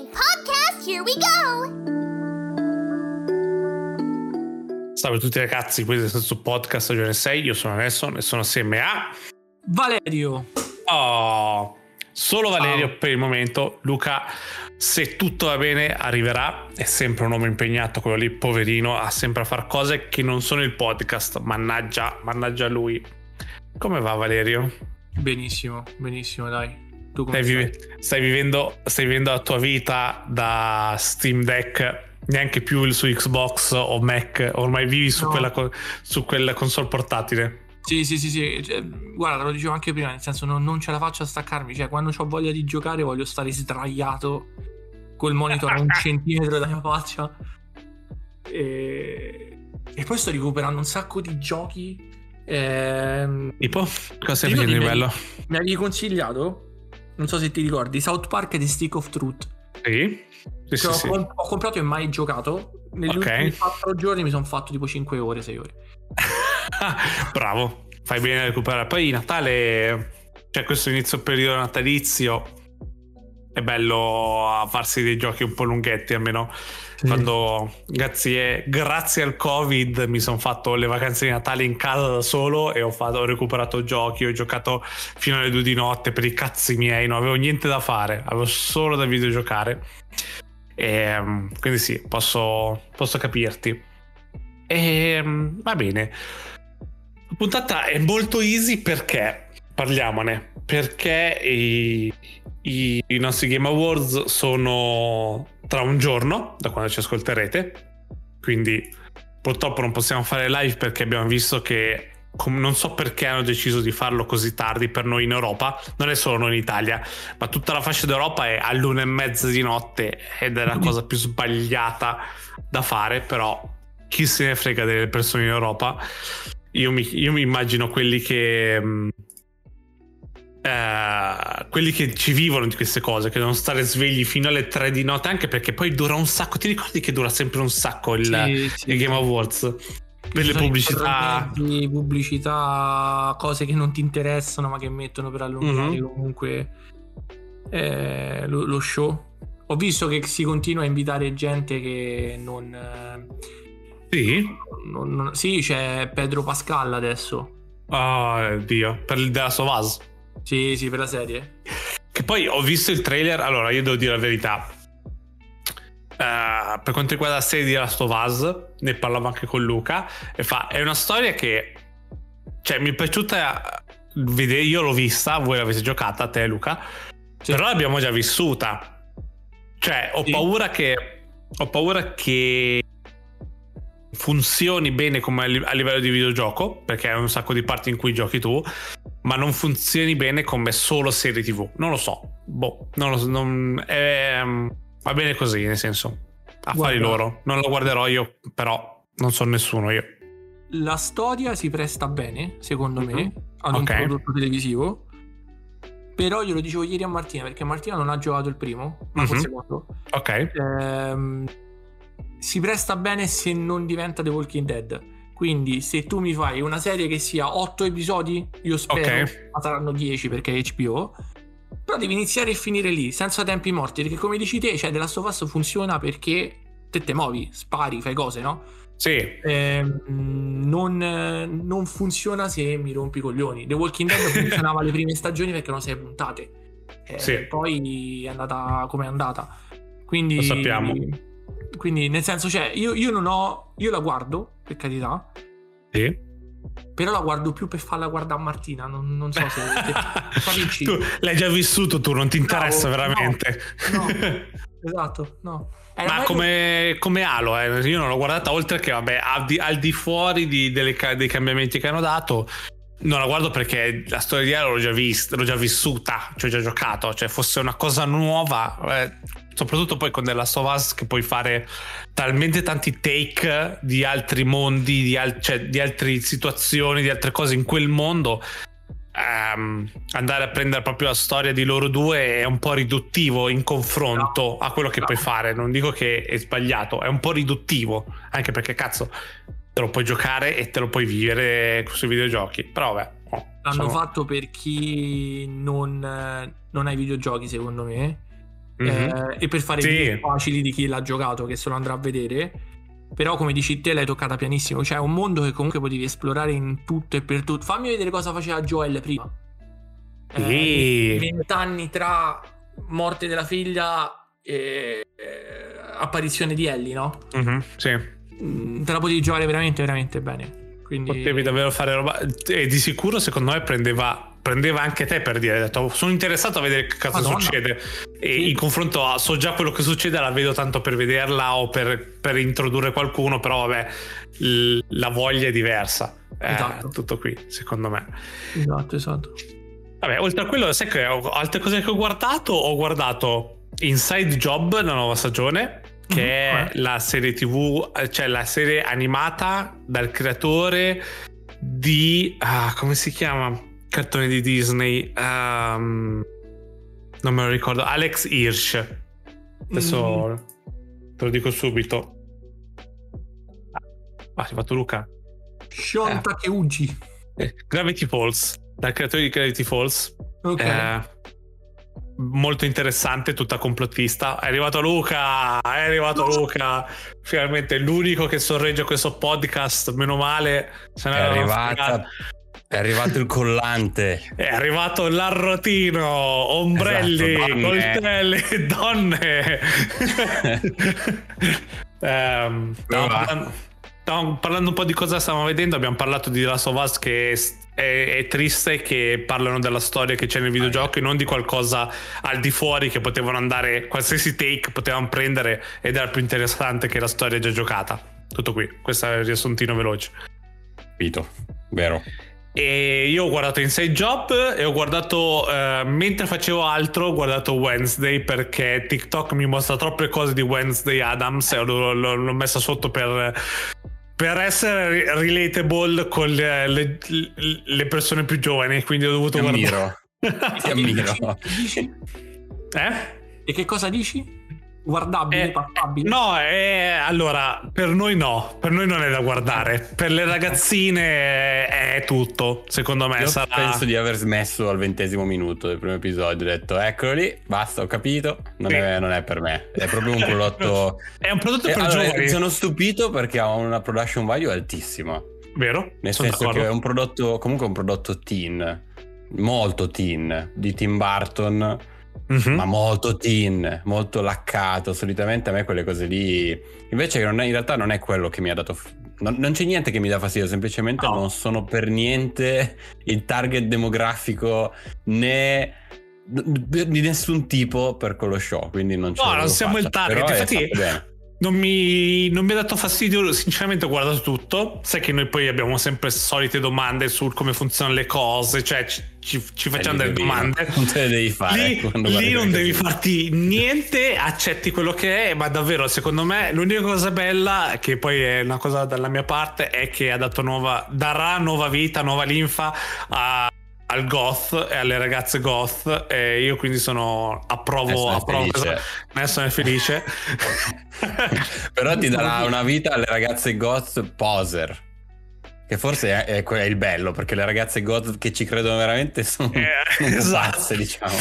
Gaming Podcast, here we go! Salve a tutti ragazzi, questo è il podcast stagione 6, io sono Nelson e sono assieme a... Valerio. Oh, solo Valerio Ciao. per il momento, Luca se tutto va bene arriverà, è sempre un uomo impegnato, quello lì poverino, ha sempre a fare cose che non sono il podcast, mannaggia, mannaggia lui. Come va Valerio? Benissimo, benissimo dai. Stai, vive- stai, vivendo, stai vivendo la tua vita da Steam Deck neanche più su Xbox o Mac, ormai vivi su, no. quella, su quella console portatile. Sì, sì, sì, sì. Cioè, guarda, lo dicevo anche prima, nel senso non, non ce la faccio a staccarmi, cioè quando ho voglia di giocare voglio stare sdraiato col monitor a un centimetro dalla mia faccia. E... e, poi sto recuperando un sacco di giochi. Ehm... Tipo? Cosa stai facendo di bello? Mi avevi consigliato non so se ti ricordi, South Park di Stick of Truth. Sì. sì, sì, ho, sì. ho, comprato e mai giocato. Negli okay. ultimi 4 giorni mi sono fatto tipo 5 ore, 6 ore. Bravo, fai bene a recuperare. Poi Natale, cioè questo inizio periodo natalizio, è bello farsi dei giochi un po' lunghetti almeno sì. quando grazie, grazie, al covid mi sono fatto le vacanze di Natale in casa da solo e ho, fatto, ho, recuperato giochi ho giocato fino alle due di notte per i cazzi miei non avevo niente da fare avevo solo da videogiocare. E, ehm, quindi sì posso, posso capirti. E ehm, va bene. La puntata è molto easy perché parliamone perché i, i, i, nostri Game Awards sono tra un giorno, da quando ci ascolterete, quindi purtroppo non possiamo fare live perché abbiamo visto che non so perché hanno deciso di farlo così tardi per noi in Europa, non è solo noi in Italia, ma tutta la fascia d'Europa è all'una e mezza di notte ed è la cosa più sbagliata da fare, però chi se ne frega delle persone in Europa. Io mi, io mi immagino quelli che Uh, quelli che ci vivono di queste cose, che devono stare svegli fino alle 3 di notte, anche perché poi dura un sacco. Ti ricordi che dura sempre un sacco il, sì, sì, il Game Awards? Per le pubblicità, pubblicità, cose che non ti interessano, ma che mettono per allungare mm-hmm. comunque eh, lo, lo, show. Ho visto che si continua a invitare gente che non. Eh, sì, non, non, sì, c'è Pedro Pascal adesso. Oh, Dio, per il della Sovaz. Sì, sì, per la serie. Che poi ho visto il trailer, allora io devo dire la verità. Uh, per quanto riguarda la serie di Last of Us, ne parlavo anche con Luca, e fa, è una storia che cioè, mi è piaciuta vedere, io l'ho vista, voi l'avete giocata, te Luca, sì. però l'abbiamo già vissuta. Cioè, ho sì. paura che ho paura che funzioni bene come a livello di videogioco, perché hai un sacco di parti in cui giochi tu, ma non funzioni bene come solo serie TV. Non lo so. Boh, non lo so. Non, è, va bene così, nel senso. Affari Guarda. loro. Non lo guarderò io, però non so nessuno io. La storia si presta bene, secondo me, mm-hmm. ad un okay. prodotto televisivo. Però io lo dicevo ieri a Martina, perché Martina non ha giocato il primo, ma mm-hmm. il secondo. Ok. Ehm, si presta bene se non diventa The Walking Dead quindi se tu mi fai una serie che sia 8 episodi, io spero, okay. ma saranno 10 perché è HBO. Però devi iniziare e finire lì, senza tempi morti, perché come dici te, cioè The Last of Us funziona perché te te muovi, spari, fai cose, no? Sì. Eh, non, non, funziona se mi rompi i coglioni. The Walking Dead funzionava le prime stagioni perché erano sei puntate. Eh, sì. Poi è andata come è andata. Quindi... Lo sappiamo. Quindi, nel senso, cioè, io, io non ho... Io la guardo, per carità. Sì. Però la guardo più per farla guardare a Martina. Non, non so se. se tu l'hai già vissuto, tu non ti interessa no, veramente. No, no, esatto, no. Era Ma meglio... come, come Halo, eh. io non l'ho guardata oltre che, vabbè, al di, al di fuori di, delle, dei cambiamenti che hanno dato. Non la guardo perché la storia di Halo l'ho già vista, l'ho già vissuta, ci ho già giocato. Cioè, fosse una cosa nuova, eh, soprattutto poi con The Last of Us che puoi fare talmente tanti take di altri mondi, di, al- cioè, di altre situazioni, di altre cose in quel mondo. Um, andare a prendere proprio la storia di loro due è un po' riduttivo in confronto no, a quello che no. puoi fare. Non dico che è sbagliato, è un po' riduttivo, anche perché cazzo te lo puoi giocare e te lo puoi vivere sui videogiochi. Però vabbè. Oh, L'hanno sono... fatto per chi non, non ha i videogiochi, secondo me Mhm. eh, e per fare Sì. video facili di chi l'ha giocato che se lo andrà a vedere. Però, come dici te, l'hai toccata pianissimo. Cioè, è un mondo che comunque potevi esplorare in tutto e per tutto. Fammi vedere cosa faceva Joel prima. Sì. Eh, Vent'anni tra morte della figlia e eh, apparizione di Ellie, no? Mhm, Sì. Mm, Te la potevi giocare veramente, veramente bene. Quindi, Potevi davvero fare roba. E di sicuro, secondo me, prendeva, prendeva anche te per dire: detto, sono interessato a vedere che cosa Madonna. succede. E Sì. in confronto a so già quello che succede, la vedo tanto per vederla o per, per introdurre qualcuno. Però, vabbè, l- la voglia è diversa. Eh, Esatto. Tutto qui, secondo me. Esatto, esatto. Vabbè, oltre a quello, sai che ho altre cose che ho guardato? Ho guardato Inside Job, la nuova stagione, che Mhm. è la serie TV, cioè la serie animata dal creatore di. ah, come si chiama? Cartone di Disney. Ehm, non me lo ricordo. Alex Hirsch. Adesso Mm. te lo dico subito. Ah, si è fatto Luca. Sean Eh. Takeuchi. Eh, Gravity Falls, dal creatore di Gravity Falls. Ok. Eh, molto interessante, tutta complottista. È arrivato Luca, è arrivato Luca. Finalmente l'unico che sorregge questo podcast. Meno male. Se ne È arrivata. fregato. È arrivato il collante. È arrivato l'arrotino, ombrelli, Esatto, donne. coltelli, donne. Stavamo, va? parlando, stavamo parlando un po' di cosa stavamo vedendo. Abbiamo parlato di Last of Us che è, è triste che parlano della storia che c'è nel videogioco e non di qualcosa al di fuori che potevano andare, qualsiasi take potevano prendere ed era più interessante che la storia già giocata. Tutto qui, questo è il riassuntino veloce. Capito, vero. E io ho guardato Inside Job e ho guardato eh, mentre facevo altro, ho guardato Wednesday perché TikTok mi mostra troppe cose di Wednesday Adams e l'ho, l'ho- l'ho messa sotto per, per essere re- relatable con le, le- le persone più giovani. Quindi ho dovuto Ti guardare. ammiro. Ti ammiro. Eh? E che cosa dici? Guardabile, Eh, passabile? no, eh, allora per noi no, per noi non è da guardare. Per le ragazzine è tutto. Secondo me Io sarà. penso di aver smesso al ventesimo minuto del primo episodio. Ho detto, eccolo lì, basta, ho capito. Non, Sì. è, non è per me. È proprio un prodotto. È un prodotto Eh, per allora, giovani. sono stupito perché ha una production value altissima. Vero? Nel Sono senso che d'accordo. è un prodotto, comunque un prodotto teen, molto teen, di Tim Burton, Mhm. ma molto teen, molto laccato. Solitamente a me quelle cose lì. Invece non è- in realtà non è quello che mi ha dato. f- Non, non c'è niente che mi dà fastidio, semplicemente No. non sono per niente il target demografico né di nessun tipo per quello show. Quindi non ce No, non siamo fatta. il target, Però infatti- fatto. Non mi, non mi ha dato fastidio, sinceramente ho guardato tutto. Sai che noi poi abbiamo sempre solite domande su come funzionano le cose, cioè ci, ci- ci facciamo Eh, delle domande. Non te le devi fare. Lì, lì non devi cose. farti niente, accetti quello che è, ma davvero secondo me l'unica cosa bella, che poi è una cosa dalla mia parte, è che ha dato nuova, darà nuova vita, nuova linfa a- al goth e alle ragazze goth e io quindi sono approvo, approvo adesso sono felice Però ti darà una vita alle ragazze goth poser. Che forse è, è è il bello, perché le ragazze goth che ci credono veramente sono, Eh, esatto. pazze, diciamo.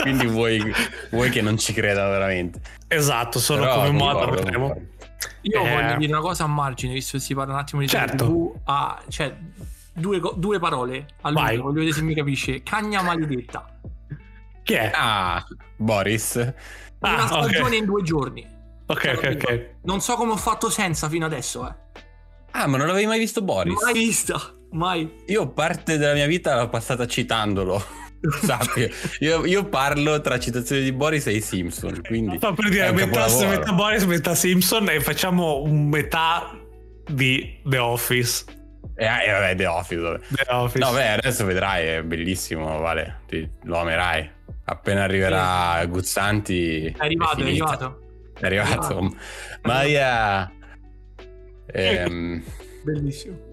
Quindi vuoi, vuoi che non ci credano veramente. esatto sono Però come moda concordo, vedremo. concordo. Io Eh. voglio dire una cosa a margine, visto che si parla un attimo di Certo. TV, ah, cioè, due, due parole a lui, Vai. voglio vedere se mi capisce. Cagna maledetta. chi è? Ah, Boris. Ah, Una stagione in due giorni. ok ok ok Non so come ho fatto senza fino adesso, eh. Ah, ma non l'avevi mai visto Boris? Mai vista, mai. Io parte della mia vita l'ho passata citandolo. Sappi, io, io parlo tra citazioni di Boris e i Simpson. Quindi Sto per dire metà, metà Boris metà Simpson e facciamo un metà di The Office E eh, vabbè, The Office. The Office No, beh, adesso vedrai, è bellissimo, Vale. Ti- lo amerai. Appena arriverà Guzzanti. È arrivato, è, finita. arrivato. È arrivato. Maia. Ehm, Bellissimo.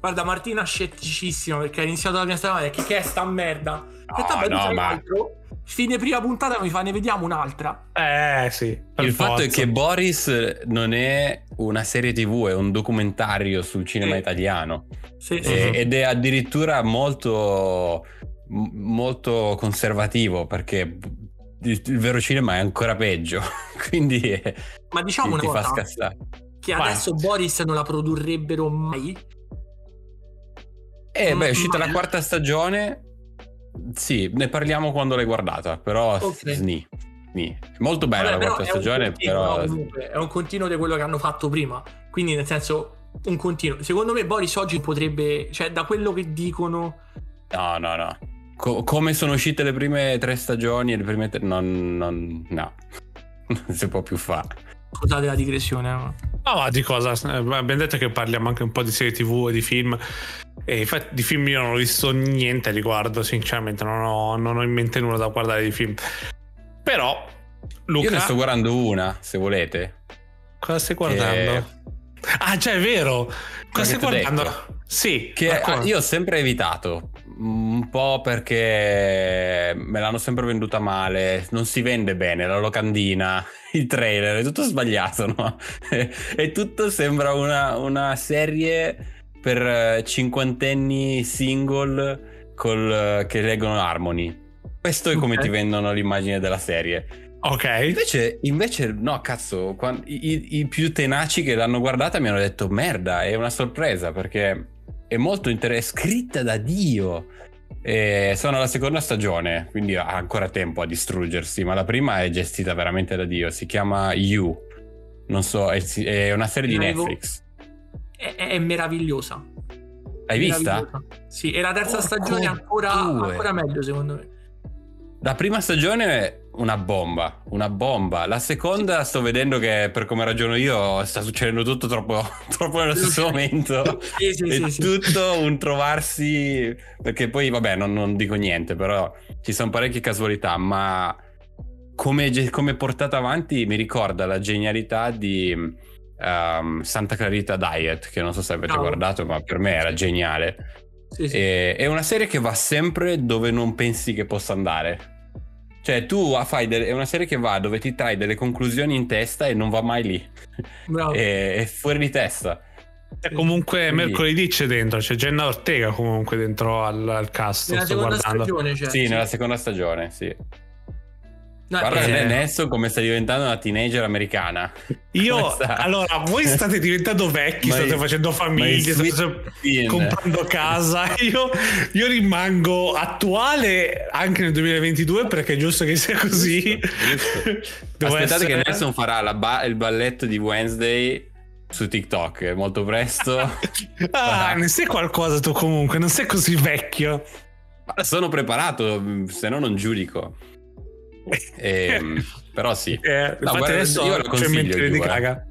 Guarda, Martina scetticissima perché ha iniziato la prima stagione e che, che è sta merda? No, poi tu no, ma- un altro, fine prima puntata mi fa ne vediamo un'altra. eh sì il fatto è forza. che Boris non è una serie TV, è un documentario sul cinema Sì. italiano. Sì, sì, E- ed è addirittura molto, molto conservativo perché il, il vero cinema è ancora peggio. Quindi eh, Ma diciamo ti, una ti fa cosa, scassare. che Vai. adesso Boris non la produrrebbero mai. Eh, beh, è uscita la quarta stagione. Sì, ne parliamo quando l'hai guardata, però Ok. sni. sni. Molto bella Vabbè, la quarta stagione, continuo, però no, comunque, è un continuo di quello che hanno fatto prima. Quindi, nel senso, un continuo. Secondo me, Boris oggi potrebbe, cioè, da quello che dicono, no, no, no. Co- come sono uscite le prime tre stagioni e le prime tre... Non, non- no. Non si può più fare. Scusate la digressione, ma- No, ma di cosa? Eh, Abbiamo detto che parliamo anche un po' di serie TV e di film. E infatti di film io non ho visto niente a riguardo, sinceramente, non ho, non ho in mente nulla da guardare di film. Però, Luca, Io ne sto guardando una, se volete. cosa stai guardando? Che- Ah, già è vero. Cosa stai guardando? detto. Sì, Che io ho sempre evitato. Un po' perché me l'hanno sempre venduta male. Non si vende bene la locandina, il trailer, è tutto sbagliato, no? e tutto sembra una, una serie per eh, cinquantenni single col, che leggono Harmony. Questo è come Ok. ti vendono l'immagine della serie. Ok. Invece, invece no, cazzo, quan- i, i- più tenaci che l'hanno guardata mi hanno detto merda, è una sorpresa perché è molto interessante, scritta da Dio. E sono alla seconda stagione, quindi ha ancora tempo a distruggersi, ma la prima è gestita veramente da Dio, si chiama You. Non so, è, è una serie di Netflix. è, è- è meravigliosa. Vista? Meravigliosa. Sì, e la terza Porco stagione è ancora, ancora meglio, secondo me. La prima stagione è una bomba, una bomba. La seconda sto vedendo che per come ragiono io sta succedendo tutto troppo, troppo nello stesso momento. Sì, sì, è sì, sì. tutto un trovarsi perché poi vabbè non, non dico niente però ci sono parecchie casualità ma come, come portata avanti mi ricorda la genialità di ehm, Santa Clarita Diet che non so se avete No. guardato ma per me era geniale Sì, sì. E- è una serie che va sempre dove non pensi che possa andare cioè tu fai delle- è una serie che va dove ti trai delle conclusioni in testa e non va mai lì Bravo. è, è fuori di testa E comunque Quindi- mercoledì c'è dentro, c'è Jenna Ortega comunque dentro al, al cast. Nella sto seconda guardando. stagione, cioè, sì, nella seconda stagione, sì. No, Guarda eh. Nelson come sta diventando una teenager americana. Io, allora, voi state diventando vecchi, state i- facendo famiglie, state comprando casa. Io, io rimango attuale anche nel 2022 perché è giusto che sia così. Giusto, Devo Aspettate essere- che Nelson farà la ba- il balletto di Wednesday su TikTok molto presto. Ah, ne sai qualcosa tu comunque, non sei così vecchio. Ma sono preparato, se no non giudico. Ehm, però sì. Eh, No, infatti guarda, adesso io lo c'è consiglio, mente Lady giù, eh. Gaga.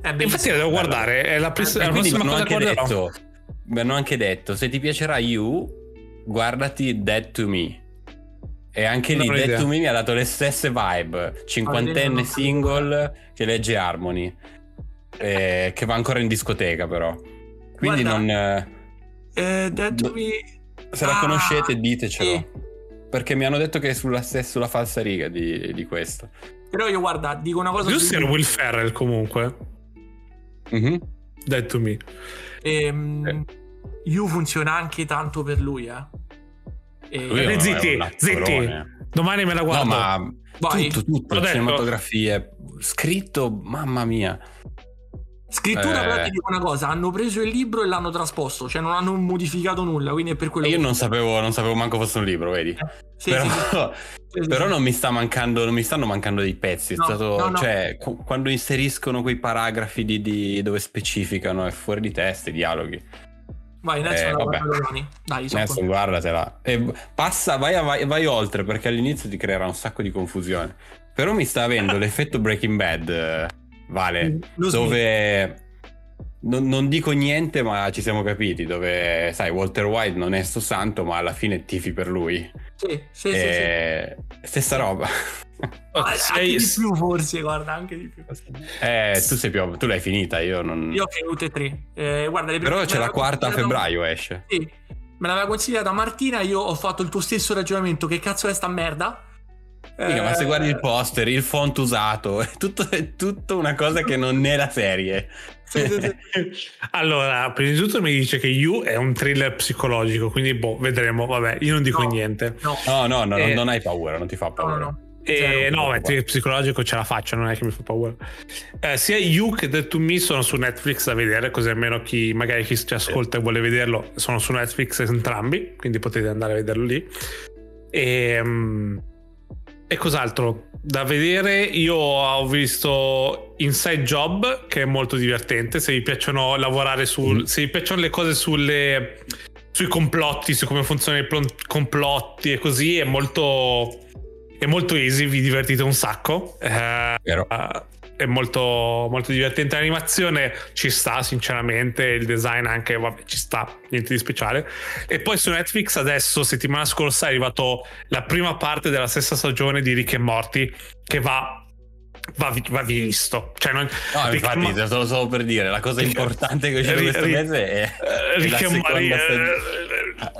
è Infatti la devo guardare, è la, pres- E la quindi mi prossima hanno cosa anche che guarderò. detto, mi hanno anche detto, se ti piacerà You, guardati Dead to Me. E anche lì Non ho Dead idea. to Me mi ha dato le stesse vibe. Cinquantenne single che legge Harmony. Eh, che va ancora in discoteca però. Quindi Guarda, non... eh, Eh, Dead to. Me- Se la Ah, conoscete ditecelo. sì. Perché mi hanno detto che è sulla, stessa, sulla falsa riga di, di questo. Però io guarda, dico una cosa Giusto era Will Ferrell comunque. Mhm. Dead to me. ehm, Eh. You funziona anche tanto per lui, eh. E- zitti, zitti. Domani me la No, guardo. ma Vai. tutto, tutto, detto. cinematografie, scritto, mamma mia. Scrittura, Eh. però ti dico una cosa: hanno preso il libro e l'hanno trasposto, cioè non hanno modificato nulla. Quindi è per quello Io non sapevo, non sapevo manco fosse un libro, vedi. Sì, però, sì, sì, però non mi sta mancando, non mi stanno mancando dei pezzi. È No, stato, no, no. cioè, qu- quando inseriscono quei paragrafi di, di- dove specificano, è fuori di testa i dialoghi. Vai, Nelson, Eh, vabbè. Dai, Nelson, guardatela. E passa, vai, vai, vai oltre perché all'inizio ti creerà un sacco di confusione. Però mi sta avendo l'effetto Breaking Bad, eh, Vale, Lo dove non, non dico niente, ma ci siamo capiti. Dove, sai, Walter White non è sto santo, ma alla fine tifi per lui. Sì, sì, sì, sì. E- Stessa roba. Anche sei- di più, forse, guarda, anche di più. Eh, tu sei più, tu l'hai finita, io non. Io ho finito tutte e tre. Eh, guarda, le Però c'è la quarta a febbraio esce. Sì, me l'aveva consigliata Martina. Io ho fatto il tuo stesso ragionamento. Che cazzo è sta merda? Mica, ma se Eh, guardi il poster, il font usato, è tutto, è tutto una cosa che non è la serie. sì, sì, sì. Allora, prima di tutto mi dice che You è un thriller psicologico, quindi boh, vedremo. Vabbè, io non dico No. niente. No, No, no, no, Eh. non, hai paura, non ti fa no, paura. no, no. E Zero. no, beh, psicologico ce la faccio, non è che mi fa paura. Eh, sia You che The To Me sono su Netflix da vedere, così almeno chi magari chi ci ascolta e vuole vederlo sono su Netflix entrambi, quindi potete andare a vederlo lì. E, mm, e cos'altro da vedere? Io ho visto Inside Job, che è molto divertente. Se vi piacciono lavorare su, Mm. se vi piacciono le cose sulle, sui complotti, su come funzionano i complotti e così, è molto, è molto easy. Vi divertite un sacco. Eh, Vero. È molto, molto divertente. L'animazione ci sta sinceramente il design anche vabbè, ci sta niente di speciale. E poi su Netflix adesso settimana scorsa è arrivato la prima parte della stessa stagione di Rick e Morty che va va, va visto. Cioè non, No, Rick infatti, Mo- te lo stavo per dire, la cosa Rick- importante che c'è Rick- questo Rick- mese è, eh, è Rick la e seconda, stag- eh,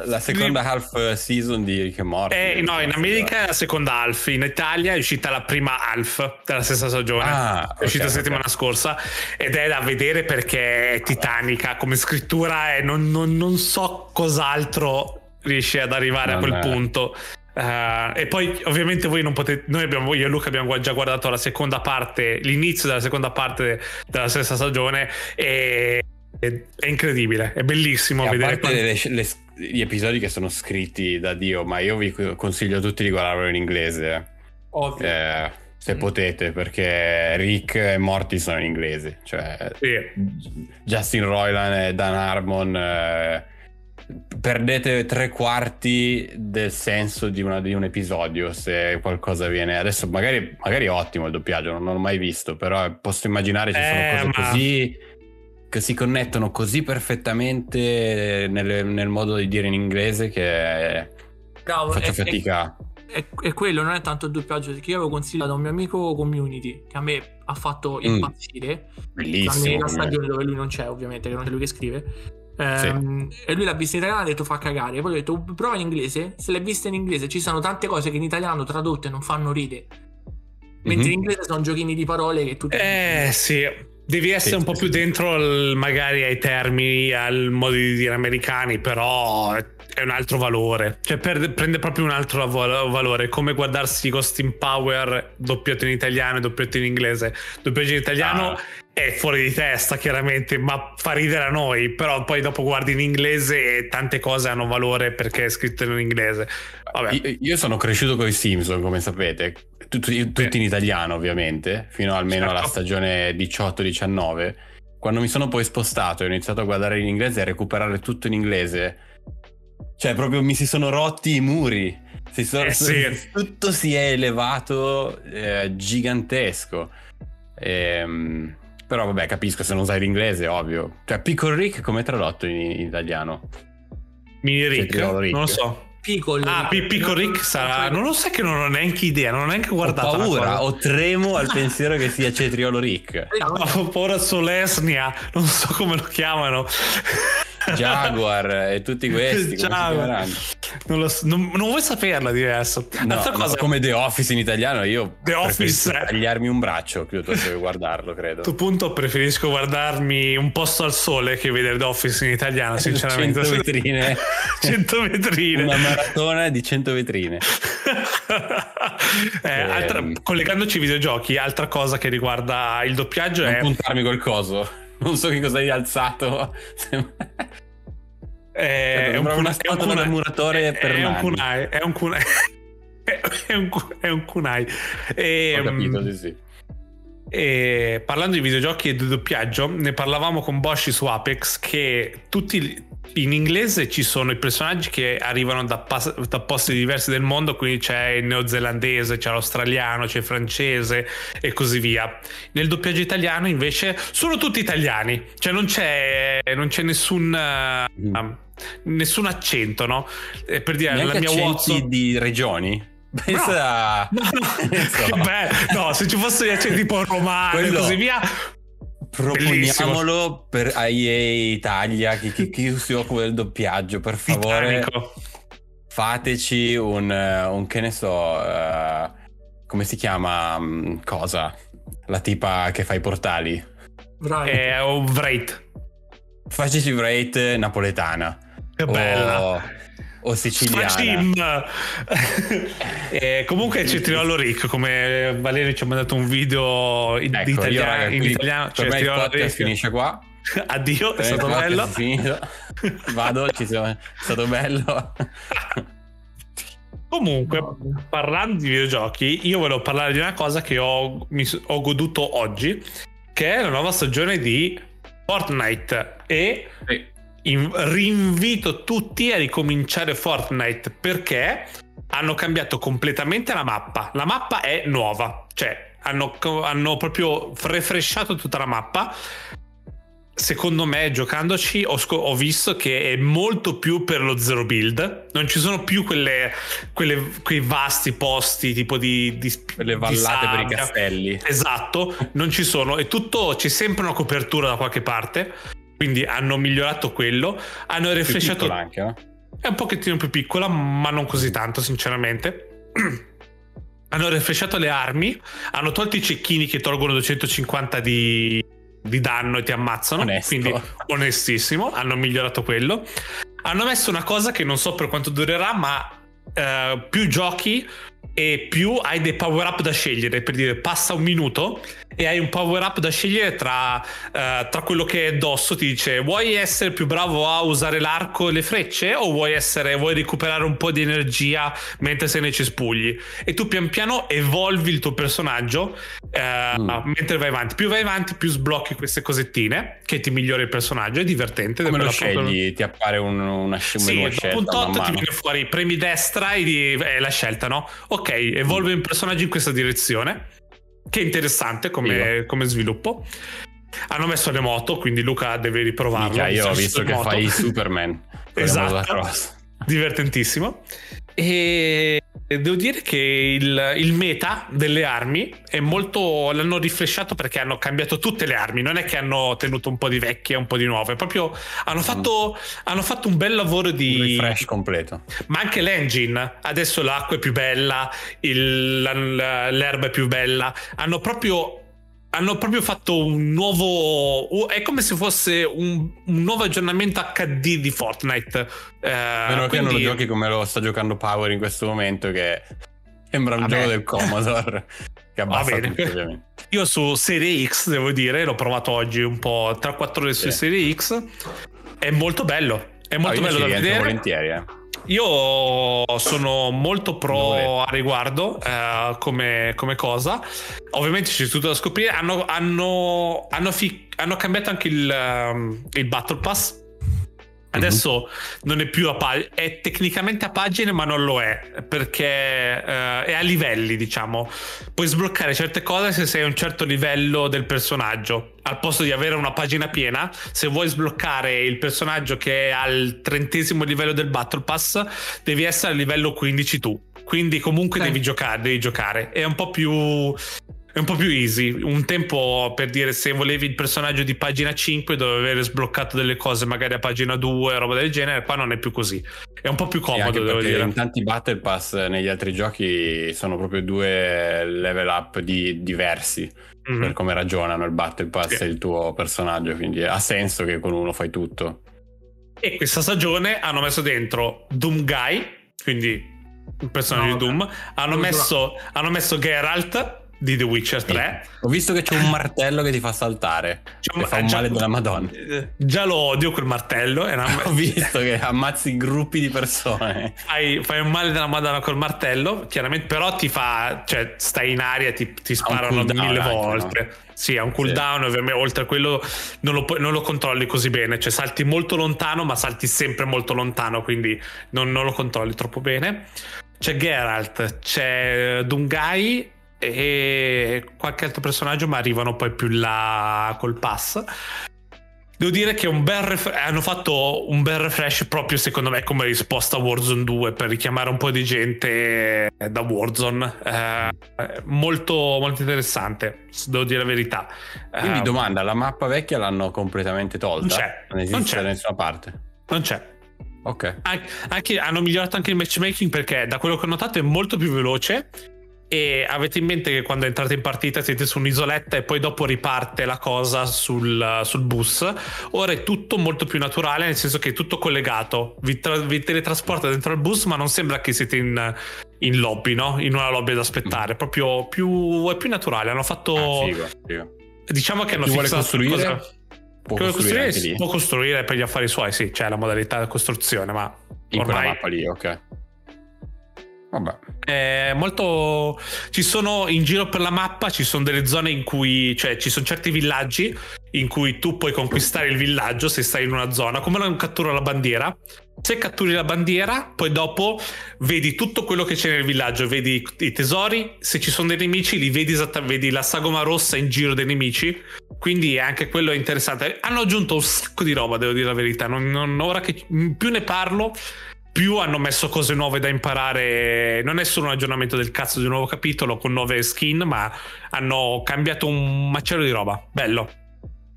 la seconda half season di Rick e Morty. eh, no, in America è la seconda Alf, in Italia è uscita la prima Alf della stessa stagione, Ah, è uscita ok, la settimana scorsa ed è da vedere perché è titanica come scrittura e non, non- non so cos'altro riesce ad arrivare a Non quel è- punto. Eh, e poi ovviamente voi non potete, noi abbiamo, io e Luca abbiamo già guardato la seconda parte, l'inizio della seconda parte della stessa stagione e è, incredibile, è bellissimo E a vedere parte le- le- gli episodi che sono scritti da Dio, ma io vi consiglio a tutti di guardarlo in inglese. Ovvio. eh, se Mm. potete, perché Rick e Morty sono in inglese. Cioè, Sì. Justin Roiland e Dan Harmon. eh, perdete tre quarti del senso di, una- di un episodio se qualcosa viene. Adesso magari, magari è ottimo il doppiaggio, non l'ho mai visto, però posso immaginare ci sono Eh, cose ma- così che si connettono così perfettamente nel, nel modo di dire in inglese che Bravo, faccio è- fatica. è, è quello, non è tanto il doppiaggio, perché io avevo consigliato a un mio amico community che a me ha fatto Mm. impazzire. Bellissimo. Tranne la stagione dove lui non c'è, ovviamente, che non è lui che scrive. Ehm, E lui l'ha vista in italiano e ha detto fa cagare. Poi ho detto prova in inglese. Se l'hai vista in inglese, ci sono tante cose che in italiano tradotte non fanno ride. Mentre Mhm. in inglese sono giochini di parole che tutti. Eh sì, devi essere Sì, un po' sì, più dentro il- magari ai termini, al modo di dire americani, però è un altro valore. Cioè perde- prende proprio un altro val- valore, come guardarsi Ghost in Power doppiato in italiano e doppiato in inglese. Doppiaggio in italiano Ah. È fuori di testa chiaramente, ma fa ridere a noi, però poi dopo guardi in inglese e tante cose hanno valore perché è scritto in inglese. Io- Io sono cresciuto con i Simpson, come sapete, tutti, tutti in italiano ovviamente, fino almeno Certo. alla stagione 18-19. Quando mi sono poi spostato e ho iniziato a guardare in inglese e a recuperare tutto in inglese, cioè proprio mi si sono rotti i muri. Si sono- Eh, sì. Tutto si è elevato eh, gigantesco. Ehm, però vabbè, capisco se non sai l'inglese, ovvio. Cioè, Piccolo Rick come è tradotto in, in italiano? Mini Rick, Cetriolo Rick. non lo so. Piccoli. Ah, Pi- Pico Rick sarà. Non lo sai che non ho neanche idea, non ho neanche guardato. ho paura, ho tremo al pensiero che sia Cetriolo Rick. Ho paura Solesnia, non so come lo chiamano. Jaguar e tutti questi Jaguar. Non, lo so- non- non vuoi saperla. No, Altra no, cosa, come The Office in italiano io The Office, tagliarmi un braccio piuttosto che guardarlo a credo questo punto preferisco guardarmi un posto al sole che vedere The Office in italiano, sinceramente. 100 vetrine 100 vetrine. una maratona di 100 vetrine Eh, altra- Ehm. collegandoci ai videogiochi, altra cosa che riguarda il doppiaggio non è puntarmi col coso non so che cosa hai alzato. È, Sembra un una statua è del muratore è- per è un kunai è un kunai è un, è un kunai e, ho capito mm, sì sì. e parlando di videogiochi e di doppiaggio ne parlavamo con Boshi su Apex che tutti in inglese ci sono i personaggi che arrivano da, pas- da posti diversi del mondo quindi c'è il neozelandese c'è l'australiano c'è il francese e così via nel doppiaggio italiano invece sono tutti italiani cioè non c'è non c'è nessun Mm. nessun accento no Eh, per dire neanche la mia Watson di regioni pensa No, no, Ne so. bello. no, se ci fossero gli accenti tipo romano e così via, proponiamolo per IE Italia chi, chi- chi si occupa del doppiaggio per favore Titanico. fateci un, eh, un che ne so eh, come si chiama mm, cosa la tipa che fa i portali Bravi. È un Wraith. faceci Wraith napoletana Che bella. o, o siciliana. Facim. Eh, comunque è Cetriolo Rick, come Valerio ci ha mandato un video in, Ecco, italiano, io, raga, in italiano. per me il podcast finisce qua. Addio, è stato bello. Vado, ci sono- è stato bello. Comunque, parlando di videogiochi, io volevo parlare di una cosa che ho, mi ho goduto oggi, che è la nuova stagione di Fortnite e in- rinvito tutti a ricominciare Fortnite perché hanno cambiato completamente la mappa. La mappa è nuova, cioè hanno, hanno proprio refreshato tutta la mappa. Secondo me, giocandoci, ho, scop- ho visto che è molto più per lo zero build. Non ci sono più quelle, quelle- quei vasti posti tipo di, di Le di vallate per i castelli. Esatto, non ci sono. E tutto, c'è sempre una copertura da qualche parte. Quindi hanno migliorato quello. Hanno piccola anche, no? È un pochettino più piccola, ma non così tanto, sinceramente. hanno refreshato le armi. Hanno tolto i cecchini che tolgono 250 di, di danno e ti ammazzano. Onesto. Quindi onestissimo. Hanno migliorato quello. Hanno messo una cosa che non so per quanto durerà, ma eh, più giochi e più hai dei power up da scegliere. Per dire, passa un minuto e hai un power up da scegliere tra, eh, tra quello che è addosso. Ti dice: Vuoi essere più bravo a usare l'arco e le frecce? O vuoi, essere, vuoi recuperare un po' di energia mentre sei nei cespugli? E tu pian piano evolvi il tuo personaggio eh, Mm. mentre vai avanti. Più vai avanti, più sblocchi queste cosettine che ti migliora il personaggio. È divertente. Come lo quella proprio- scegli? Ti appare un, una sc- un sì, menu a dopo scelta un tot ti viene fuori, premi destra e di- è la scelta, no? Ok, evolve un personaggio in questa direzione, che è interessante come, come sviluppo. Hanno messo le moto, quindi Luca deve riprovarlo. Minchia, io ho visto che moto. fai Superman. Esatto. Divertentissimo. E devo dire che il, il meta delle armi è molto. L'hanno rifresciato perché hanno cambiato tutte le armi. Non è che hanno tenuto un po' di vecchie e un po' di nuove. Proprio hanno fatto, hanno fatto un bel lavoro di. Un refresh completo. Ma anche l'engine, adesso l'acqua è più bella, il- l'erba è più bella, hanno proprio, hanno proprio fatto un nuovo... È come se fosse un, un nuovo aggiornamento HD di Fortnite. Eh, Meno che non lo quindi- giochi come lo sta giocando Power in questo momento, che sembra un Vabbè. gioco del Commodore. Che abbassa tutto, ovviamente. Io su Serie X, devo dire, l'ho provato oggi un po' tra 4 ore su Sì. Serie X, è molto bello. È molto Ah, bello da vedere. volentieri, eh. Io sono molto pro a riguardo eh, come, come cosa. Ovviamente c'è tutto da scoprire. Hanno, hanno, hanno, fi- hanno cambiato anche il, ehm, il Battle Pass. Adesso non è più a pagine, è tecnicamente a pagine, ma non lo è perché eh, è a livelli, diciamo. Puoi sbloccare certe cose se sei a un certo livello del personaggio. Al posto di avere una pagina piena, se vuoi sbloccare il personaggio che è al trentesimo livello del Battle Pass, devi essere a livello 15 tu. Quindi comunque Ok. devi giocare, devi giocare. È un po' più è un po' più easy. Un tempo per dire se volevi il personaggio di pagina 5 dovevi avere sbloccato delle cose magari a pagina 2, roba del genere. Qua non è più così. È un po' più comodo, devo dire. in tanti Battle Pass negli altri giochi sono proprio due level up di- diversi Mhm. per come ragionano il Battle Pass Sì. e il tuo personaggio. Quindi ha senso che con uno fai tutto. E questa stagione hanno messo dentro Doom Guy, quindi un personaggio No, di Doom. Hanno messo, hanno messo Geralt di The Witcher 3. Ho visto che c'è un martello che ti fa saltare. C'è Che fa un già- male della Madonna. eh, Già lo odio quel martello. Una- Ho visto che ammazzi gruppi di persone. fai, fai un male della madonna col martello, chiaramente, però ti fa, cioè, stai in aria ti, ti sparano mille anche, volte. Sì, ha un cooldown, ovviamente, oltre a quello non lo, non lo controlli così bene, cioè salti molto lontano, ma salti sempre molto lontano, quindi non, non lo controlli troppo bene. C'è Geralt, c'è Dungai e qualche altro personaggio, ma arrivano poi più là col pass. Devo dire che un bel ref- hanno fatto un bel refresh proprio secondo me come risposta a Warzone 2 per richiamare un po' di gente da Warzone. Eh, molto, molto interessante, devo dire la verità. Quindi Eh, domanda, la mappa vecchia l'hanno completamente tolta? Non c'è, Non esiste non c'è. da nessuna parte. non c'è. Ok. An- Anche, hanno migliorato anche il matchmaking perché da quello che ho notato è molto più veloce e avete in mente che quando entrate in partita siete su un'isoletta e poi dopo riparte la cosa sul, sul bus. Ora è tutto molto più naturale, nel senso che è tutto collegato. Vi, tra- vi teletrasporta dentro al bus, ma non sembra che siete in, in lobby, no? In una lobby ad aspettare. Mm. Proprio più, è più naturale. Hanno fatto. Ah, figo, figo. Diciamo che hanno Chi vuole costruire? Cosa... Può costruire, costruire può costruire per gli affari suoi, sì, c'è la modalità di costruzione, ma in ormai... quella mappa lì, ok. Vabbè. È molto. Ci sono in giro per la mappa, ci sono delle zone in cui. cioè, ci sono certi villaggi in cui tu puoi conquistare il villaggio se stai in una zona, come non cattura la bandiera. Se catturi la bandiera, poi dopo vedi tutto quello che c'è nel villaggio, vedi i tesori, se ci sono dei nemici li vedi esattamente, vedi la sagoma rossa in giro dei nemici, quindi anche quello è interessante. Hanno aggiunto un sacco di roba, devo dire la verità, non, non, ora che più ne parlo più hanno messo cose nuove da imparare. Non è solo un aggiornamento del cazzo di un nuovo capitolo con nuove skin, ma hanno cambiato un macello di roba. Bello.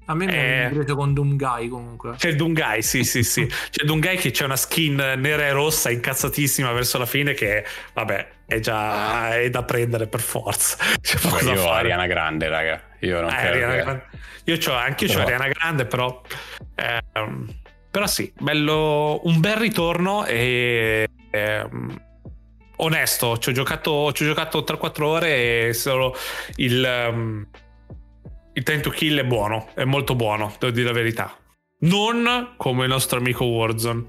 A me mi è preso con Doomguy comunque. C'è il Doomguy, sì, sì, sì. C'è il Doomguy che c'è una skin nera e rossa incazzatissime verso la fine che, vabbè, è già è da prendere per forza. C'è poco io ho Ariana Grande, raga. Io non eh, credo che... Io ho anche io ho Ariana Grande, però... Eh, però sì, bello, un bel ritorno e... Eh, onesto, ci ho giocato, ci ho giocato 3-4 ore e solo il, um, il time to kill è buono, è molto buono, devo dire la verità. Non come il nostro amico Warzone.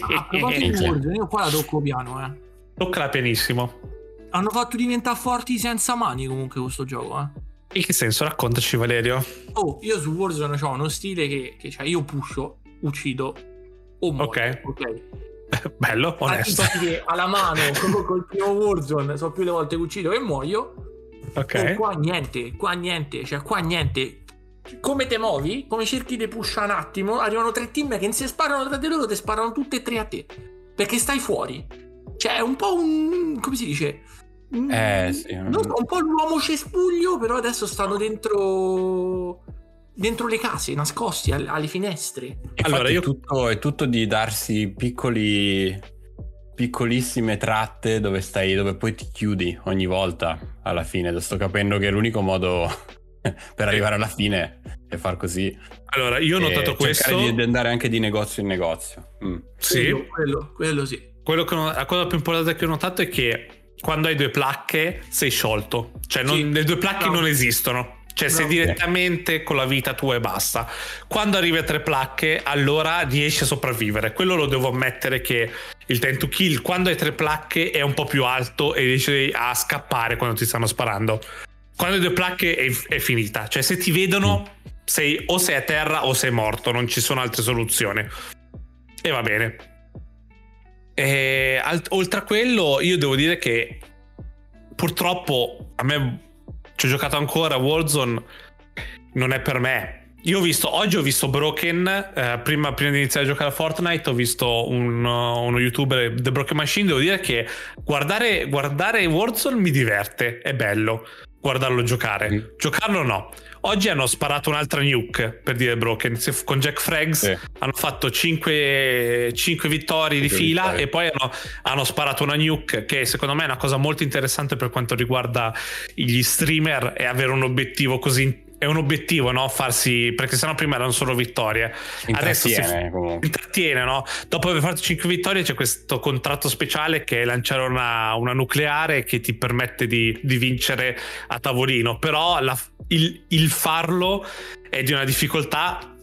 Ah, Warzone, io qua la tocco piano, eh. Toccala pianissimo. Hanno fatto diventare forti senza mani comunque questo gioco, eh. In che senso? Raccontaci Valerio. Oh, io su Warzone ho uno stile che, che cioè io pusho uccido o muoio. Ok. okay. Bello, onesto. Che alla mano, come col primo Warzone, so più le volte che uccido che muoio. Ok. Oh, qua niente, qua niente, cioè qua niente. Come te muovi, come cerchi di pushare un attimo, arrivano tre team che si sparano tra di loro, ti sparano tutte e tre a te. Perché stai fuori. Cioè, è un po' un... come si dice? Eh, sì. Non so, un po' l'uomo cespuglio, però adesso stanno dentro dentro le case, nascosti alle finestre. Allora, io... è, tutto, è tutto di darsi piccoli piccolissime tratte dove stai, dove poi ti chiudi ogni volta alla fine. Sto capendo che l'unico modo per arrivare alla fine è far così. Allora, io ho notato questo. di andare anche di negozio in negozio. Mm. Sì, quello, quello, quello sì. Quello che, la cosa più importante che ho notato è che quando hai due placche sei sciolto. Cioè, non, sì. le due placche no. non esistono. Cioè, sei direttamente con la vita tua e basta. Quando arrivi a tre placche, allora riesci a sopravvivere. Quello lo devo ammettere che il time to kill, quando hai tre placche, è un po' più alto e riesci a scappare quando ti stanno sparando. Quando hai due placche è, è finita. Cioè, se ti vedono, sei, o sei a terra o sei morto, non ci sono altre soluzioni. E va bene. E, alt- oltre a quello, io devo dire che purtroppo a me ci ho giocato ancora Warzone non è per me. Io ho visto oggi ho visto Broken eh, prima, prima, di iniziare a giocare a Fortnite ho visto un, uno youtuber The Broken Machine devo dire che guardare, guardare Warzone mi diverte è bello guardarlo giocare. Mm. giocarlo no Oggi hanno sparato un'altra nuke per dire Broken con Jack Frags. Sì. Hanno fatto 5, 5 vittorie di fila vittorie. e poi hanno, hanno, sparato una nuke che secondo me è una cosa molto interessante per quanto riguarda gli streamer e avere un obiettivo così è un obiettivo, no? Farsi perché sennò prima erano solo vittorie. Adesso si intrattiene, no? Dopo aver fatto 5 vittorie c'è questo contratto speciale che è lanciare una, una nucleare che ti permette di, di vincere a tavolino. Però la, il, il farlo è di una difficoltà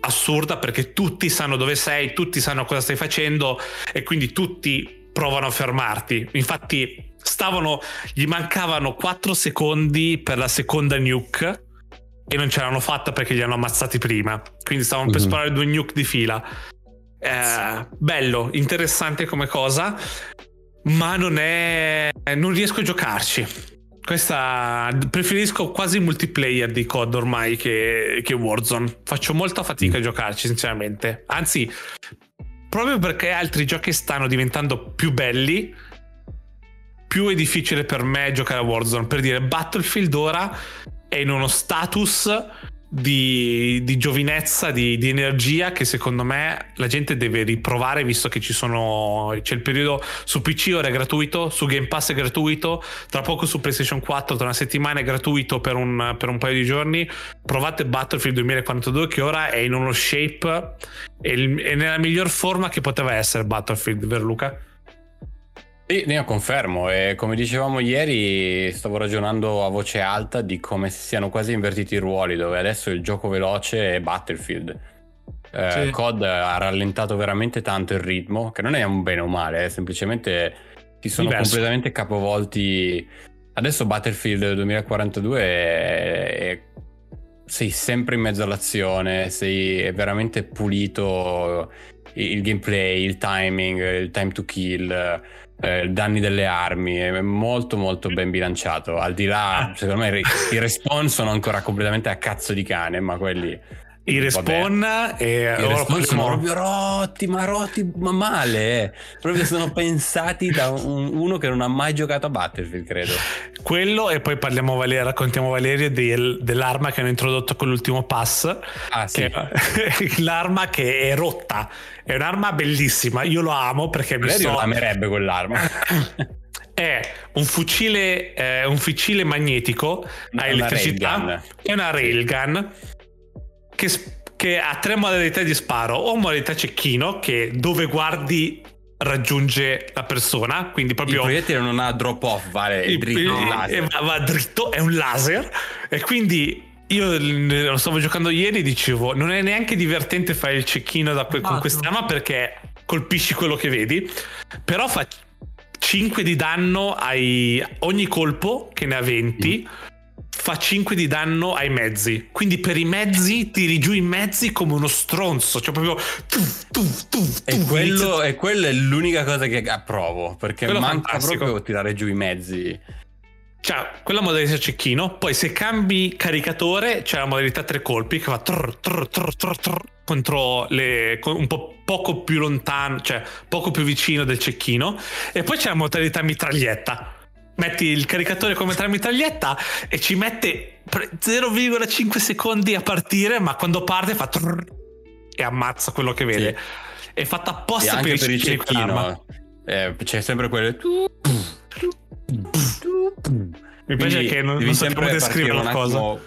assurda perché tutti sanno dove sei, tutti sanno cosa stai facendo e quindi tutti provano a fermarti. Infatti stavano gli mancavano 4 secondi per la seconda nuke e non ce l'hanno fatta perché li hanno ammazzati prima. Quindi stavano mm-hmm. per mhm. sparare due nuke di fila. Eh, bello, interessante come cosa, ma non è non riesco a giocarci. Questa preferisco quasi multiplayer di COD ormai che, che Warzone. Faccio molta fatica mm. a giocarci, sinceramente. Anzi, proprio perché altri giochi stanno diventando più belli, più è difficile per me giocare a Warzone. Per dire, Battlefield ora è in uno status di, di giovinezza, di, di, energia che secondo me la gente deve riprovare visto che ci sono, c'è il periodo su PC ora è gratuito, su Game Pass è gratuito, tra poco su PlayStation 4 tra una settimana è gratuito per un, per un paio di giorni. Provate Battlefield 2042 che ora è in uno shape e nella miglior forma che poteva essere Battlefield, vero Luca? Sì, io confermo e come dicevamo ieri stavo ragionando a voce alta di come siano quasi invertiti i ruoli dove adesso il gioco veloce è Battlefield. Eh, sì. COD ha rallentato veramente tanto il ritmo, che non è un bene o male, è semplicemente si sono Diverso. completamente capovolti. Adesso Battlefield 2042 è, è, sei sempre in mezzo all'azione, sei veramente pulito il gameplay, il timing, il time to kill eh, danni delle armi, è molto molto ben bilanciato. Al di là, ah. secondo me, i respawn sono ancora completamente a cazzo di cane, ma quelli i respawn e I respawn sono proprio rotti, ma rotti ma male. Eh. Proprio sono pensati da un, uno che non ha mai giocato a Battlefield, credo. Quello, e poi parliamo, Valerio, raccontiamo Valerio del, dell'arma che hanno introdotto con l'ultimo pass. Ah, sì. Che, l'arma che è rotta. È un'arma bellissima. Io lo amo perché mi so... amerebbe quell'arma. è un fucile, eh, un fucile magnetico a elettricità. È una railgun che, che ha tre modalità di sparo, o modalità cecchino, che dove guardi raggiunge la persona, quindi proprio... Il proiettile non ha drop off, vale il, dritto. Il, va, va dritto, è un laser, e quindi io lo stavo giocando ieri e dicevo non è neanche divertente fare il cecchino que- con quest'arma perché colpisci quello che vedi. Però fa 5 di danno ai ogni colpo che ne ha 20 mm fa 5 di danno ai mezzi. Quindi per i mezzi tiri giù i mezzi come uno stronzo. Cioè proprio. Tuf, tuf, tuf, e, quello, e quella è l'unica cosa che approvo. Perché quello manca fantastico. proprio tirare giù i mezzi. Cioè, quella modalità cecchino. Poi se cambi caricatore, c'è la modalità tre colpi che fa trrr, trrr, trrr, trrr, contro le. un po' poco più lontano, cioè poco più vicino del cecchino. E poi c'è la modalità mitraglietta metti il caricatore come tra mitraglietta e ci mette 0,5 secondi a partire, ma quando parte fa trrr, e ammazza quello che vede. Sì. È fatta apposta per, per, il cecchino. Eh, c'è sempre quello. Mi piace che non, non sappiamo descrivere la cosa.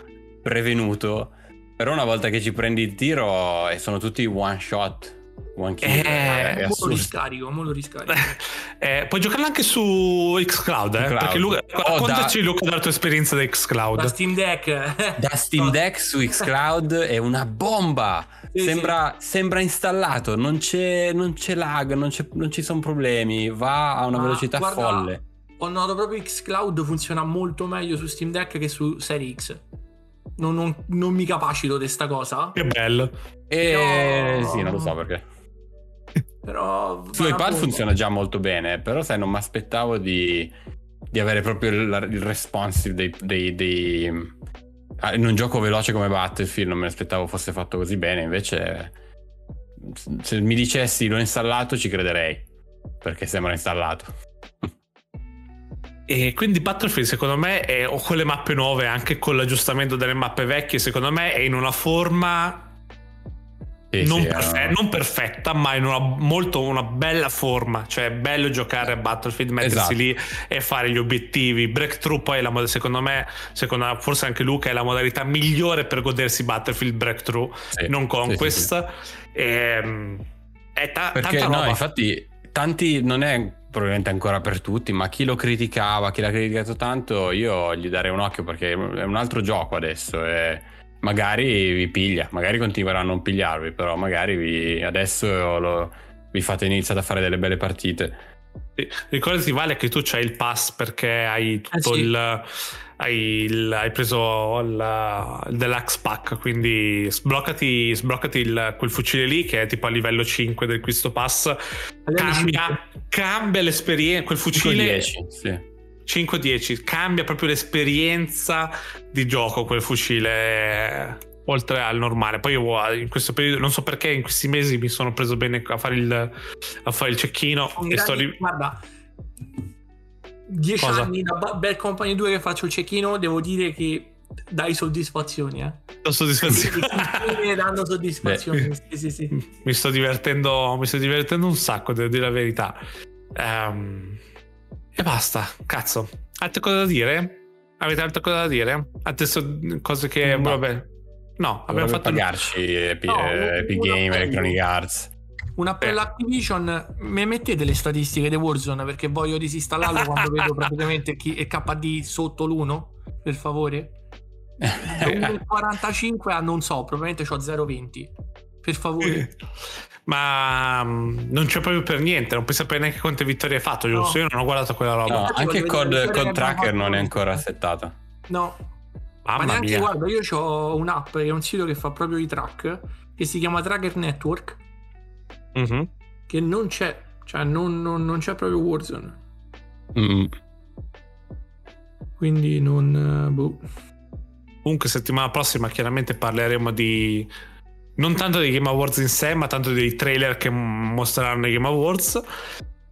Prevenuto. Però una volta che ci prendi il tiro e sono tutti one shot anche eh, è molto riscarico, molto riscarico. Eh, puoi giocarlo anche su Xcloud, eh? perché Luca, raccontaci oh, da, Luca della tua esperienza da Xcloud. Da Steam Deck. da Steam Deck su Xcloud è una bomba. Sì, sembra, sì. sembra, installato, non c'è, non c'è lag, non, c'è, non, ci sono problemi, va a una Ma velocità guarda, folle. Ho notato proprio Xcloud funziona molto meglio su Steam Deck che su Serie X. Non, non, non mi capacito di questa cosa. Che bello. E no. sì, non lo so perché. Però su iPad funziona già molto bene, però sai, non mi aspettavo di, di, avere proprio il, il responsive dei, dei, dei, ah, in un gioco veloce come Battlefield non mi aspettavo fosse fatto così bene, invece se mi dicessi l'ho installato ci crederei, perché sembra installato. E quindi Battlefield secondo me è, o con le mappe nuove, anche con l'aggiustamento delle mappe vecchie, secondo me è in una forma sì, non, sì, perfe- no. non, perfetta, ma in una molto una bella forma. Cioè, è bello giocare a Battlefield, mettersi esatto. lì e fare gli obiettivi. Breakthrough, poi, la secondo me, secondo me, forse anche Luca, è la modalità migliore per godersi Battlefield Breakthrough, sì, non Conquest. E, ehm, è ta- Perché, tanta no, infatti, tanti non è probabilmente ancora per tutti, ma chi lo criticava, chi l'ha criticato tanto, io gli darei un occhio perché è un altro gioco adesso. È magari vi piglia, magari continuerà a non pigliarvi, però magari vi, adesso lo, vi fate iniziare a fare delle belle partite. Ricordati Vale che tu c'hai il pass perché hai tutto eh sì. il, hai, il, hai, preso il, il deluxe pack quindi sbloccati, sbloccati il, quel fucile lì che è tipo a livello 5 del questo pass cambia, cambia l'esperienza quel fucile 10, sì 5-10 cambia proprio l'esperienza di gioco quel fucile oltre al normale poi io in questo periodo non so perché in questi mesi mi sono preso bene a fare il, a fare il cecchino e sto ri... guarda 10 anni da Bad Company 2 che faccio il cecchino devo dire che dai soddisfazioni, eh. Do soddisfazione. Mi danno soddisfazioni. Sì, sì, sì. mi sto divertendo, mi sto divertendo un sacco, devo dire la verità. Ehm, e basta, cazzo. Altre cose da dire? Avete altre cose da dire? Adesso cose che... No. Vabbè. No, abbiamo Dovrebbe fatto... pagarci No, eh, Epic un Game, appello. Electronic Arts. Un appello Eh. a Activision, mi mettete le statistiche di Warzone perché voglio disinstallarlo quando vedo praticamente chi è KD sotto l'1, per favore. Da 1,45 a non so, probabilmente ho 0,20. Per favore. Ma mm, non c'è proprio per niente, non puoi sapere neanche quante vittorie hai fatto, giusto? No. Io non ho guardato quella roba. No, anche che abbiamo Tracker non è ancora settato. No, ma Mamma neanche mia. guarda, io ho un'app che è un sito che fa proprio i track che si chiama Tracker Network Mhm. che non c'è, cioè non, non- non c'è proprio Warzone. Mm. Quindi non... eh, boh. Comunque settimana prossima chiaramente parleremo di non tanto dei Game Awards in sé, ma tanto dei trailer che mostreranno i Game Awards.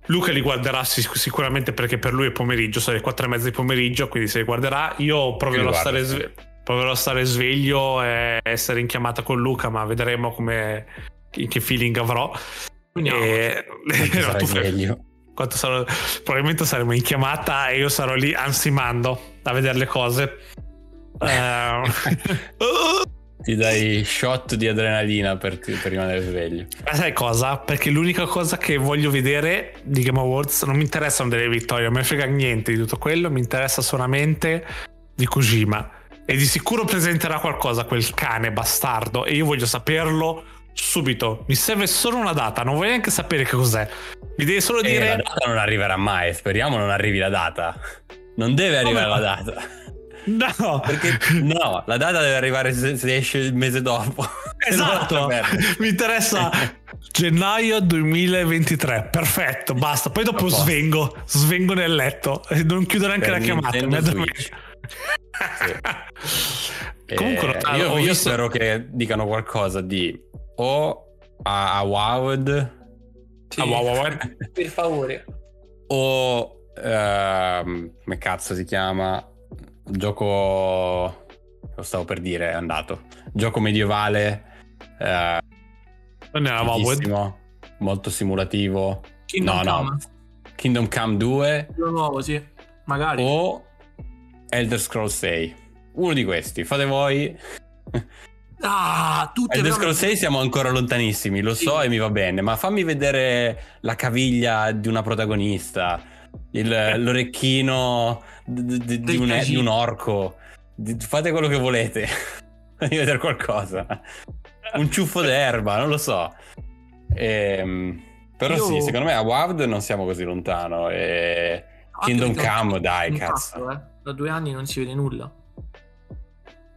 Luca li guarderà sic- sicuramente perché per lui è pomeriggio, sono le 4 e mezza di pomeriggio, quindi se li guarderà. Io proverò, a stare, sve- proverò a stare sveglio e essere in chiamata con Luca, ma vedremo come, che feeling avrò. Vediamo. E... Sarai tu sveglio. quanto sarò- probabilmente saremo in chiamata e io sarò lì ansimando a vedere le cose. Eh, Ti dai shot di adrenalina per, per rimanere sveglio. Ma sai cosa? Perché l'unica cosa che voglio vedere di Game Awards non mi interessano delle vittorie, non me ne frega niente di tutto quello, mi interessa solamente di Kojima. E di sicuro presenterà qualcosa quel cane bastardo e io voglio saperlo subito. Mi serve solo una data, non voglio neanche sapere che cos'è. Mi devi solo E dire la data non arriverà mai, speriamo non arrivi la data. Non deve arrivare no? la data. No. Perché no, la data deve arrivare se, se esce il mese dopo. Esatto, mi interessa gennaio 2023, perfetto, basta. Poi dopo A svengo, svengo nel letto e non chiudo neanche Per la chiamata. Addormento. Switch. Comunque, Eh, io, io visto- spero che dicano qualcosa di o a, a Wowed Sì, Ah, wow, wow, wow. Per favore. o ehm, come cazzo si chiama gioco lo stavo per dire è andato gioco medievale eh, Non era fighissimo, molto simulativo Kingdom no Come. no Kingdom Come 2 Quello nuovo, sì. Magari. o Elder Scrolls 6 uno di questi fate voi Ah, tutte Elder Scrolls 6 siamo ancora lontanissimi lo Sì. so e mi va bene ma fammi vedere la caviglia di una protagonista il- l'orecchino di, di- di un, di un orco Di- fate quello che volete fammi vedere qualcosa un ciuffo d'erba non lo so Ehm, però Io- sì secondo me a WoW non siamo così lontano e Kingdom Come dai cazzo cazzo, eh. Da due anni non si vede nulla.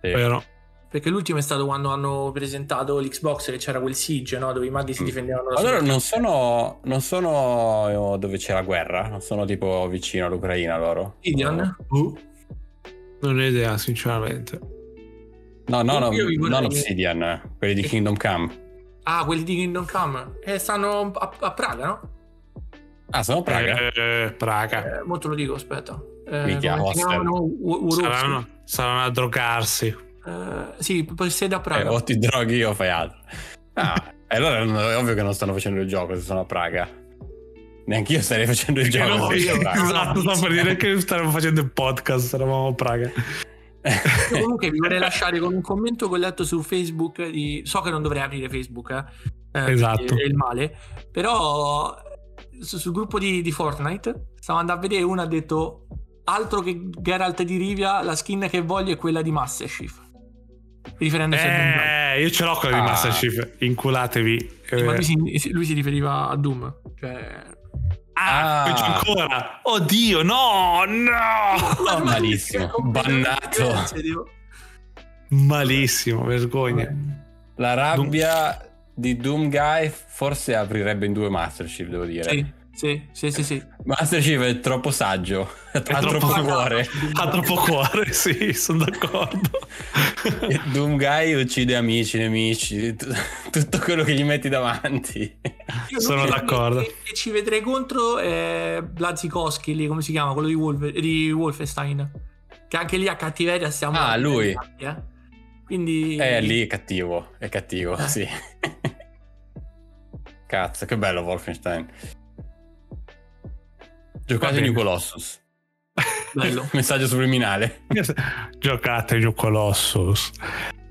Sì. Vero. Perché l'ultimo è stato quando hanno presentato l'Xbox che c'era quel siege, no? Dove i maghi si Mm. difendevano da Allora non sono, non sono dove c'è la guerra, non sono tipo vicino all'Ucraina loro. Gideon? Non ho idea, sinceramente. No, no, no, vorrei- non Obsidian, quelli di Kingdom Come. Ah, quelli di Kingdom Come. Eh, stanno a, a Praga, no? Ah, sono a Praga? Eh, Praga. Eh, mo te lo dico, aspetta. Eh, Worowski. Saranno, saranno a drogarsi. Eh, sì, poi sede a Eh, Praga. o ti droghi o fai altro. Ah, e allora è ovvio che non stanno facendo il gioco se sono a Praga. Neanche io starei facendo il gioco no, io- Praga. esatto, sto per dire che stavamo facendo il podcast, eravamo a Praga. Comunque vi vorrei lasciare con un commento che ho letto su Facebook. Di... So che non dovrei aprire Facebook, eh, eh, Esatto. È il male. Però su- sul gruppo di, di Fortnite stavo andando a vedere uno ha detto altro che Geralt di Rivia, la skin che voglio è quella di Master Riferendosi a Doom. Eh, io ce l'ho quella di Ah. Master Chief. Inculatevi. Sì, ma Eh, lui si, lui si riferiva a Doom. Cioè... Ah, Ah. ancora. Oddio, no, no. malissimo, bannato. Malissimo, vergogna. La rabbia di Doom Guy forse aprirebbe in due Master Chief, devo dire. Sì, sì, sì, sì, sì. Master Chief è troppo saggio, ha troppo troppo cuore. Ha troppo cuore, sì, sono d'accordo. Doom Guy uccide amici, nemici, tutto quello che gli metti davanti. Io Sono d'accordo. Che, che ci vedrei contro è Blazikowski, lì come si chiama? Quello di, Wolver- di Wolfenstein. che anche lì a cattiveria stiamo... Ah, lui. Eh? Quindi... Eh, lì è cattivo, è cattivo, Eh. sì. Cazzo, che bello Wolfenstein. Giocate New. Colossus. Bello. Messaggio subliminale. Giocate New Colossus.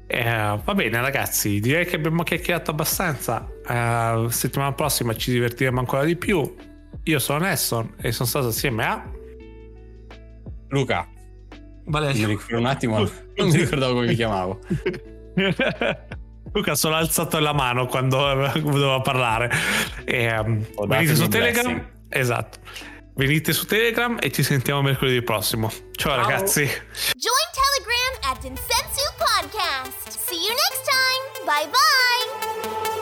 Eh, va bene ragazzi, direi che abbiamo chiacchierato abbastanza. Eh, settimana prossima ci divertiremo ancora di più. Io sono Nesson e sono stato assieme a... Luca, Valerio. un attimo, non mi ricordavo come mi chiamavo. Luca solo ha alzato la mano quando doveva parlare. E, um, su Telegram. blessing. Esatto. Venite su Telegram e ci sentiamo mercoledì prossimo. Ciao, Ciao. ragazzi. Join Telegram at Insensu Podcast. See you next time. Bye bye.